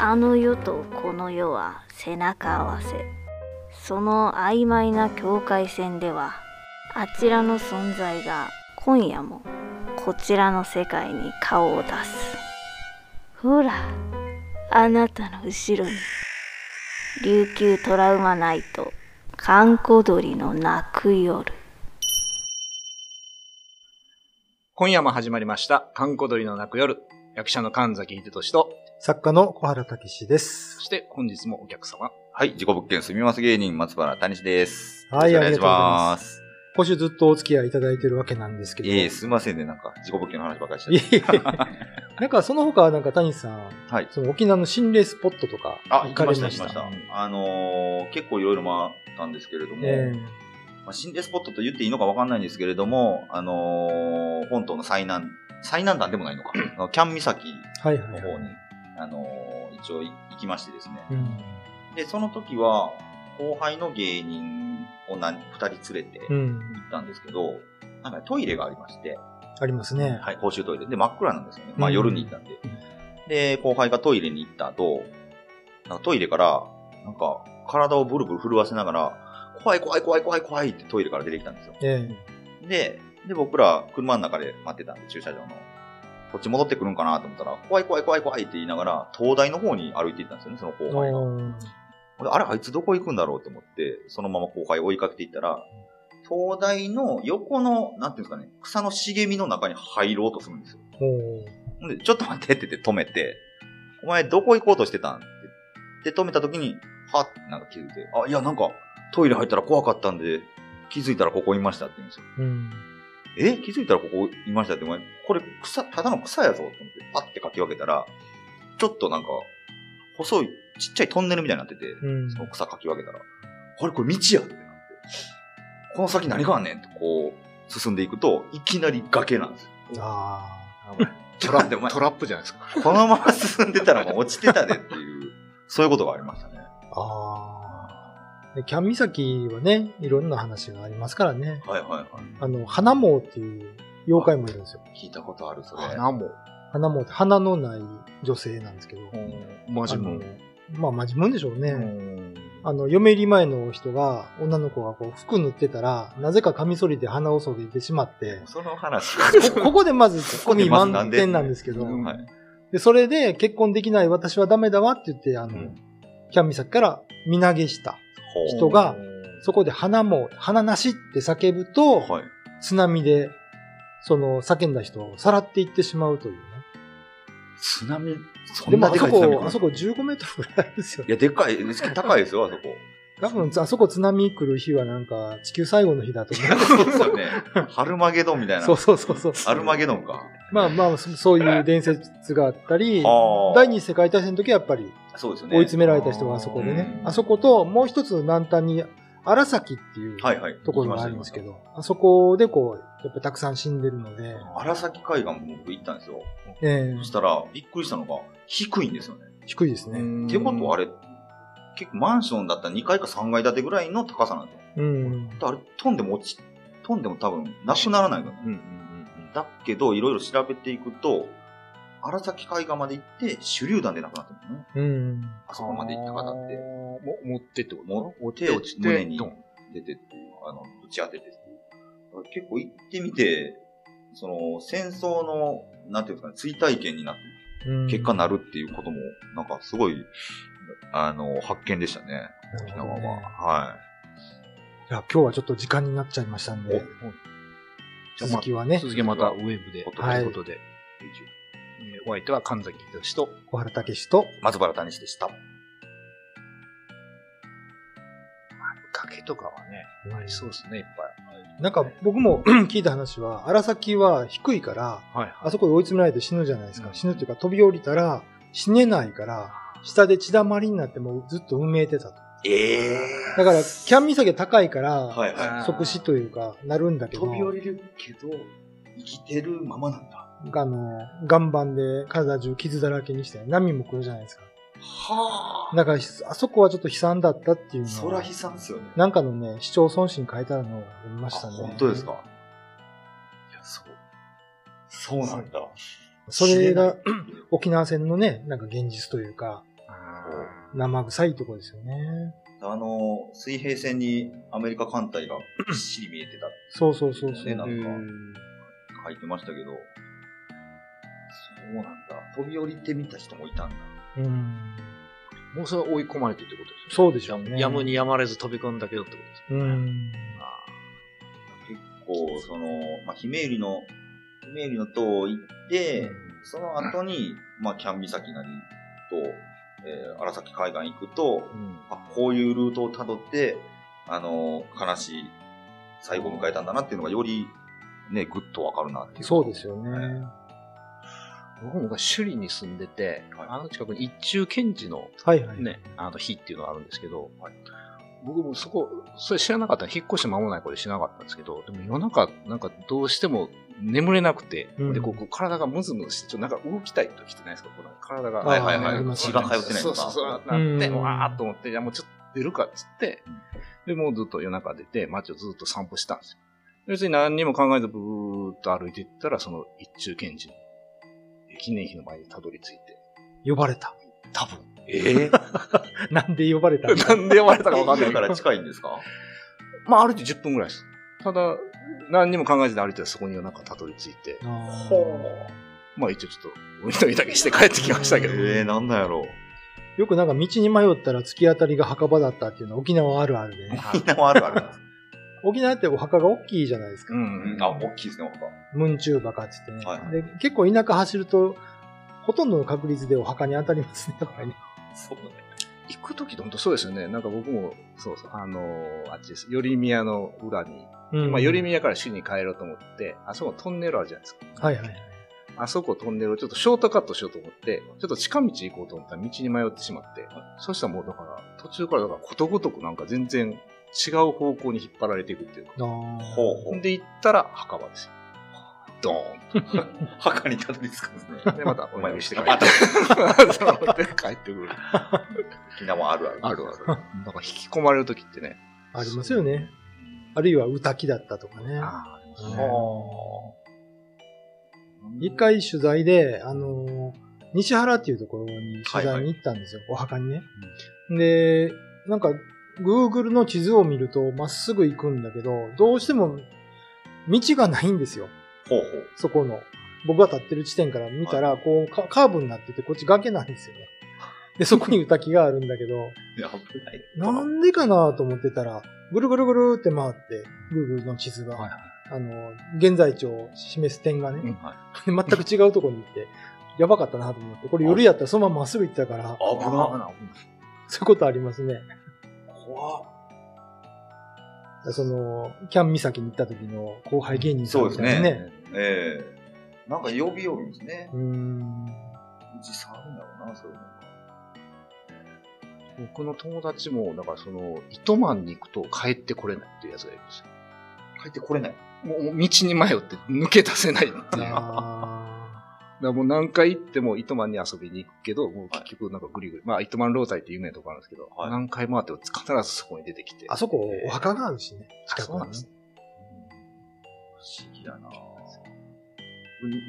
あの世とこの世は背中合わせ。その曖昧な境界線ではあちらの存在が今夜もこちらの世界に顔を出す。ほらあなたの後ろに琉球トラウマナイト閑古鳥の泣く夜。今夜も始まりました、観光鳥の泣く夜。役者の神崎秀俊と、作家の小原武史ですそ。して本日もお客様。はい、自己物件住みます芸人松原谷志です。はいよろしくお願いします。今週ずっとお付き合いいただいてるわけなんですけど。いえいえ、すみませんね、なんか、自己物件の話ばっかりして。なんかその他はなんか谷さん、はい。その沖縄の心霊スポットとかあ、行行きました、かれまし。行きましたた。あのー、結構いろいろ回ったんですけれども、えまあ、心霊スポットと言っていいのかわかんないんですけれども、あのー、本島の最南、最南端でもないのか、あのキャン岬えはいはいはい。の方に、あのー、一応い行きましてですね。うん。で、その時は、後輩の芸人を何二人連れて行うん。ったんですけど、なんかトイレがありまして、ありますね。はい、公衆トイレ。で、真っ暗なんですよね。まあうん夜に行ったんで。で、後輩がトイレに行った後、なんかトイレから、なんか体をブルブル震わせながら、怖い怖い怖い怖い怖いってトイレから出てきたんですよ。えで、で、僕ら車の中で待ってたんで、駐車場の。こっち戻ってくるんかなと思ったら、怖い怖い怖い怖いって言いながら、東大の方に歩いていったんですよね、そのえ後輩が。あれ、あいつどこ行くんだろうと思って、そのまま後輩を追いかけていったら、東大の横の、なんていうんですかね、草の茂みの中に入ろうとするんですよ。ほんで、ちょっと待ってって言って止めて、お前どこ行こうとしてたんって言って止めた時に、はってなんか気づいて、あ、いやなんかトイレ入ったら怖かったんで、気づいたらここいましたって言うんですよ。うん。え気づいたらここいましたって、お前、これ草、ただの草やぞと思って、パッてかき分けたら、ちょっとなんか、細い、ちっちゃいトンネルみたいになってて、うん。その草かき分けたら、あれこれ道やってなって、この先何があんねんってこう、進んでいくと、いきなり崖なんですよ。あ トラップ、トラップじゃないですか。このまま進んでたらもう落ちてたでっていう、そういうことがありましたね。あ。あキャン岬はね、いろんな話がありますからね。はいはいはい。あの、花毛っていう妖怪もいるんですよ。聞いたことある、それ。花も。花毛って花のない女性なんですけど。マジもあの。まあ、マジもんでしょうね。うんあの、嫁入り前の人が、女の子がこう、服塗ってたら、なぜかカミソリで鼻を剃れてしまって、その話こここでまずツッコミここでまずなんで満点なんですけど、うんはい。で、それで結婚できない私はダメだわって言って、あの、うんキャン岬から身投げした人が、そこで花も、花なしって叫ぶと、はい。津波で、その叫んだ人をさらっていってしまうというね。津波、そでもあそんなでかい？津波こ、あそこ15メートルぐらいですよい。や、でっかい、高いですよ、あそこ。多分、あそこ津波来る日はなんか、地球最後の日だと思 そうですよね。ハルマゲドンみたいな。う。そうそうそうそう。アルマゲドンか。まあまあ、そそういう伝説があったり、はあ第二次世界大戦の時はやっぱりそうですよね。追い詰められた人があそこでね、うんあそこともう一つの南端に荒崎っていう。ところがあるんですけど、あそこでこう、やっぱたくさん死んでるので、荒崎海岸も僕行ったんですよ。ええそしたら、びっくりしたのが、低いんですよね。低いですね。ってことはあれ、結構マンションだったら2階か3階建てぐらいの高さなんですよ。うん。あれ、飛んでも落ち、飛んでも多分なくならないの。うんうんうんだけど、いろいろ調べていくと、荒崎海岸まで行って手榴弾で亡くなったんですね。うん。あそこまで行った方って。も持ってってこと？持って落ちて胸にドン出てっていう、あの、打ち当ててっていう。結構行ってみて、その、戦争の、なんていうんですかね、追体験になって、うん結果なるっていうことも、なんかすごい、あの、発見でしたね。な沖縄は。はいや、今日はちょっと時間になっちゃいましたんで、続きはね、続きはまたウェブで。とはいいうことで。えーお相手は神崎秀と、小原武史と、い。松原谷志でした。崖とかはね、ありそうですね、いっぱい。なんか僕も 聞いた話は、荒崎は低いから、はい。あそこで追い詰められて死ぬじゃないですか。うん死ぬっていうか飛び降りたら死ねないから、下で血だまりになってもうずっと運命てたと。ええだから、キャン岬高いから、はいは即死というか、なるんだい。けど、飛び降りるけど、生きてるままなんだ。あの、岩盤で体中傷だらけにして、波も来るじゃないですか。はだから、あそこはちょっと悲惨だったっていうのはそら悲惨ですよね。なんかのね、市町村誌に書いてあるのを読みましたね。あ本当ですか？いや、そう。そうなんだ。それが 沖縄戦のね、なんか現実というか、生臭いとこですよね。あの、水平線にアメリカ艦隊が びっしり見えてたっそうそうそうそう。ねなんかうん書いてましたけど、そうなんだ。飛び降りてみた人もいたんだ。うん。もうそれは追い込まれてってことですよね。そうでしょうね。やむにやまれず飛び込んだけどってことですよね。うん。あ結構、その、まあ、ひめゆりの、ひめゆりの塔行って、その後に、まあ、キャン岬なりと、えー荒崎海岸行くと、ーうんあ、こういうルートを辿って、あの、悲しい最後を迎えたんだなっていうのがより、ね、ぐっとわかるなっていう。そうですよね。僕も昔首里に住んでて、はいあの近くに一中検事のはいはい。ね、あの日っていうのがあるんですけど、僕もそこ、それ知らなかった引っ越して間もない頃で知らなかったんですけど、でも夜中、なんかどうしても眠れなくて、うんで、こう体がムズムズして、ちょっとなんか動きたい時ってないですか？この体が。はいはいはい血が通ってないのかそうそうそう、なって、うんわーっと思って、じゃあもうちょっと出るかっつって、で、もうずっと夜中出て、街をずっと散歩したんですよ。別に何にも考えずブーっと歩いていったら、その一中検事の記念碑の前にたどり着いて、呼ばれた。多分。ええ なんで呼ばれたの？なんで呼ばれたかわかんないから。近いんですか？まあ歩いて10分ぐらいです。ただ、何にも考えずに歩いてそこに夜中たどり着いて、あーまあ一応ちょっと、お祈りだけして帰ってきましたけど。ええなんなんやろう。よくなんか道に迷ったら突き当たりが墓場だったっていうのは沖縄あるあるでね。みんなもあるある。沖縄ってお墓が大きいじゃないですか。うん。あ、大きいですね、他。ムンチューバカって言ってね。はいで結構田舎走ると、ほとんどの確率でお墓に当たりますね、やっぱりね。そうね。行くときって本当そうですよね。なんか僕も、そうそう、あのーあっちです。寄宮の裏に、うんまあ寄宮から市に帰ろうと思って、あそこトンネルあるじゃないですか。はいはいはい。あそこトンネルをちょっとショートカットしようと思って、ちょっと近道行こうと思ったら道に迷ってしまって、そしたらもうだから、途中からだからことごとくなんか全然違う方向に引っ張られていくっていうか。ほうほう。で行ったら墓場ですよ。ドーン 墓にたどり着くんですね。で、またお参りして帰まったて。そうで帰ってくる。沖縄あるある。あるある。なんか引き込まれるときってね。ありますよね。あるいは歌きだったとかね。ああねは一回取材で、あのー西原っていうところに取材に行ったんですよ、お墓にね。で、なんか、Google の地図を見ると、まっすぐ行くんだけど、どうしても、道がないんですよ、ほうほう。そこの。僕が立ってる地点から見たら、こうカ、カーブになってて、こっち崖なんですよね。で、そこに歌木があるんだけど、い や危ない。なんでかなと思ってたら、ぐるぐるぐるって回って、Google の地図が、はいあの、現在地を示す点がね、うんは 全く違うところに行って、やばかったなと思って、これ夜やったらそのまままっすぐ行ってたから、危な。な。そういうことありますね。怖っその、キャン岬に行った時の後輩芸人さんそうですみたいなね。ええなんか曜日曜日ですね。うーん。うちさあるんだろうな、そういうのが。僕の友達も、だからその、糸満に行くと帰ってこれないっていうやつがいるんですよ。帰ってこれない。もう道に迷って抜け出せないっていう。だかあらもう何回行っても糸満に遊びに行くけど、もう結局なんかグリグリ。まあ糸満ロータイって有名なとこあるんですけど、はい何回回っても必ずそこに出てきて。ーあそこ、お墓があるしね。近くなんですね。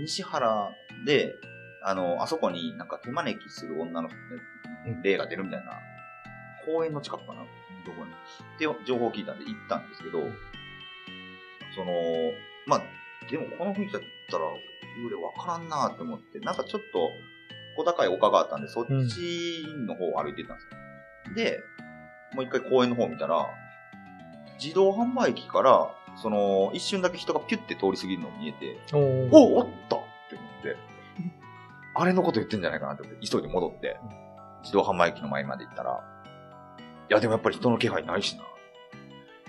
西原で、あの、あそこになんか手招きする女の、霊が出るみたいな、公園の近くかな？どこに？で、情報を聞いたんで行ったんですけど、その、まあ、でもこの雰囲気だったら、幽霊わからんなーって思って、なんかちょっと小高い丘があったんで、そっちの方を歩いてたんですよ。で、もう一回公園の方を見たら、自動販売機から、その、一瞬だけ人がピュッて通り過ぎるのが見えて、おーおおったって思って、あれのこと言ってんじゃないかなって思って、急いで戻って、自動販売機の前まで行ったら、いやでもやっぱり人の気配ないしな。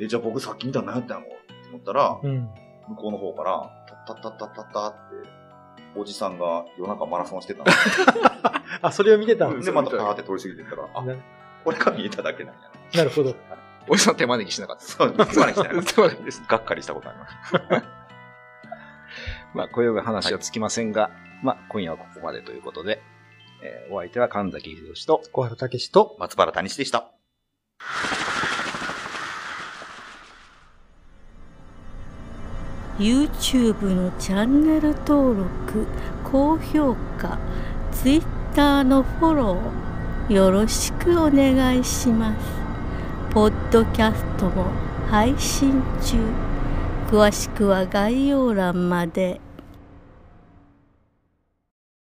え、じゃあ僕さっき見たの何やったのって思ったら、うん。向こうの方から、タッタッタッタッタッタって、おじさんが夜中マラソンしてた あ、それを見てたんよ。ですで、またパーって通り過ぎてったら、あ、なこれが見えただけなんやな。なるほど。おじさん手招きしなかった。そう、つまり来たよ。手招きです。がっかりしたことあります。まあ、今宵は話はつきませんが、まあ、今夜はここまでということで、えーお相手は神崎秀吉と、小原武史と、松原谷志でした。YouTube のチャンネル登録高評価 Twitter のフォロよろしくお願いします。ポッドキャストも配信中。詳しくは概要欄まで。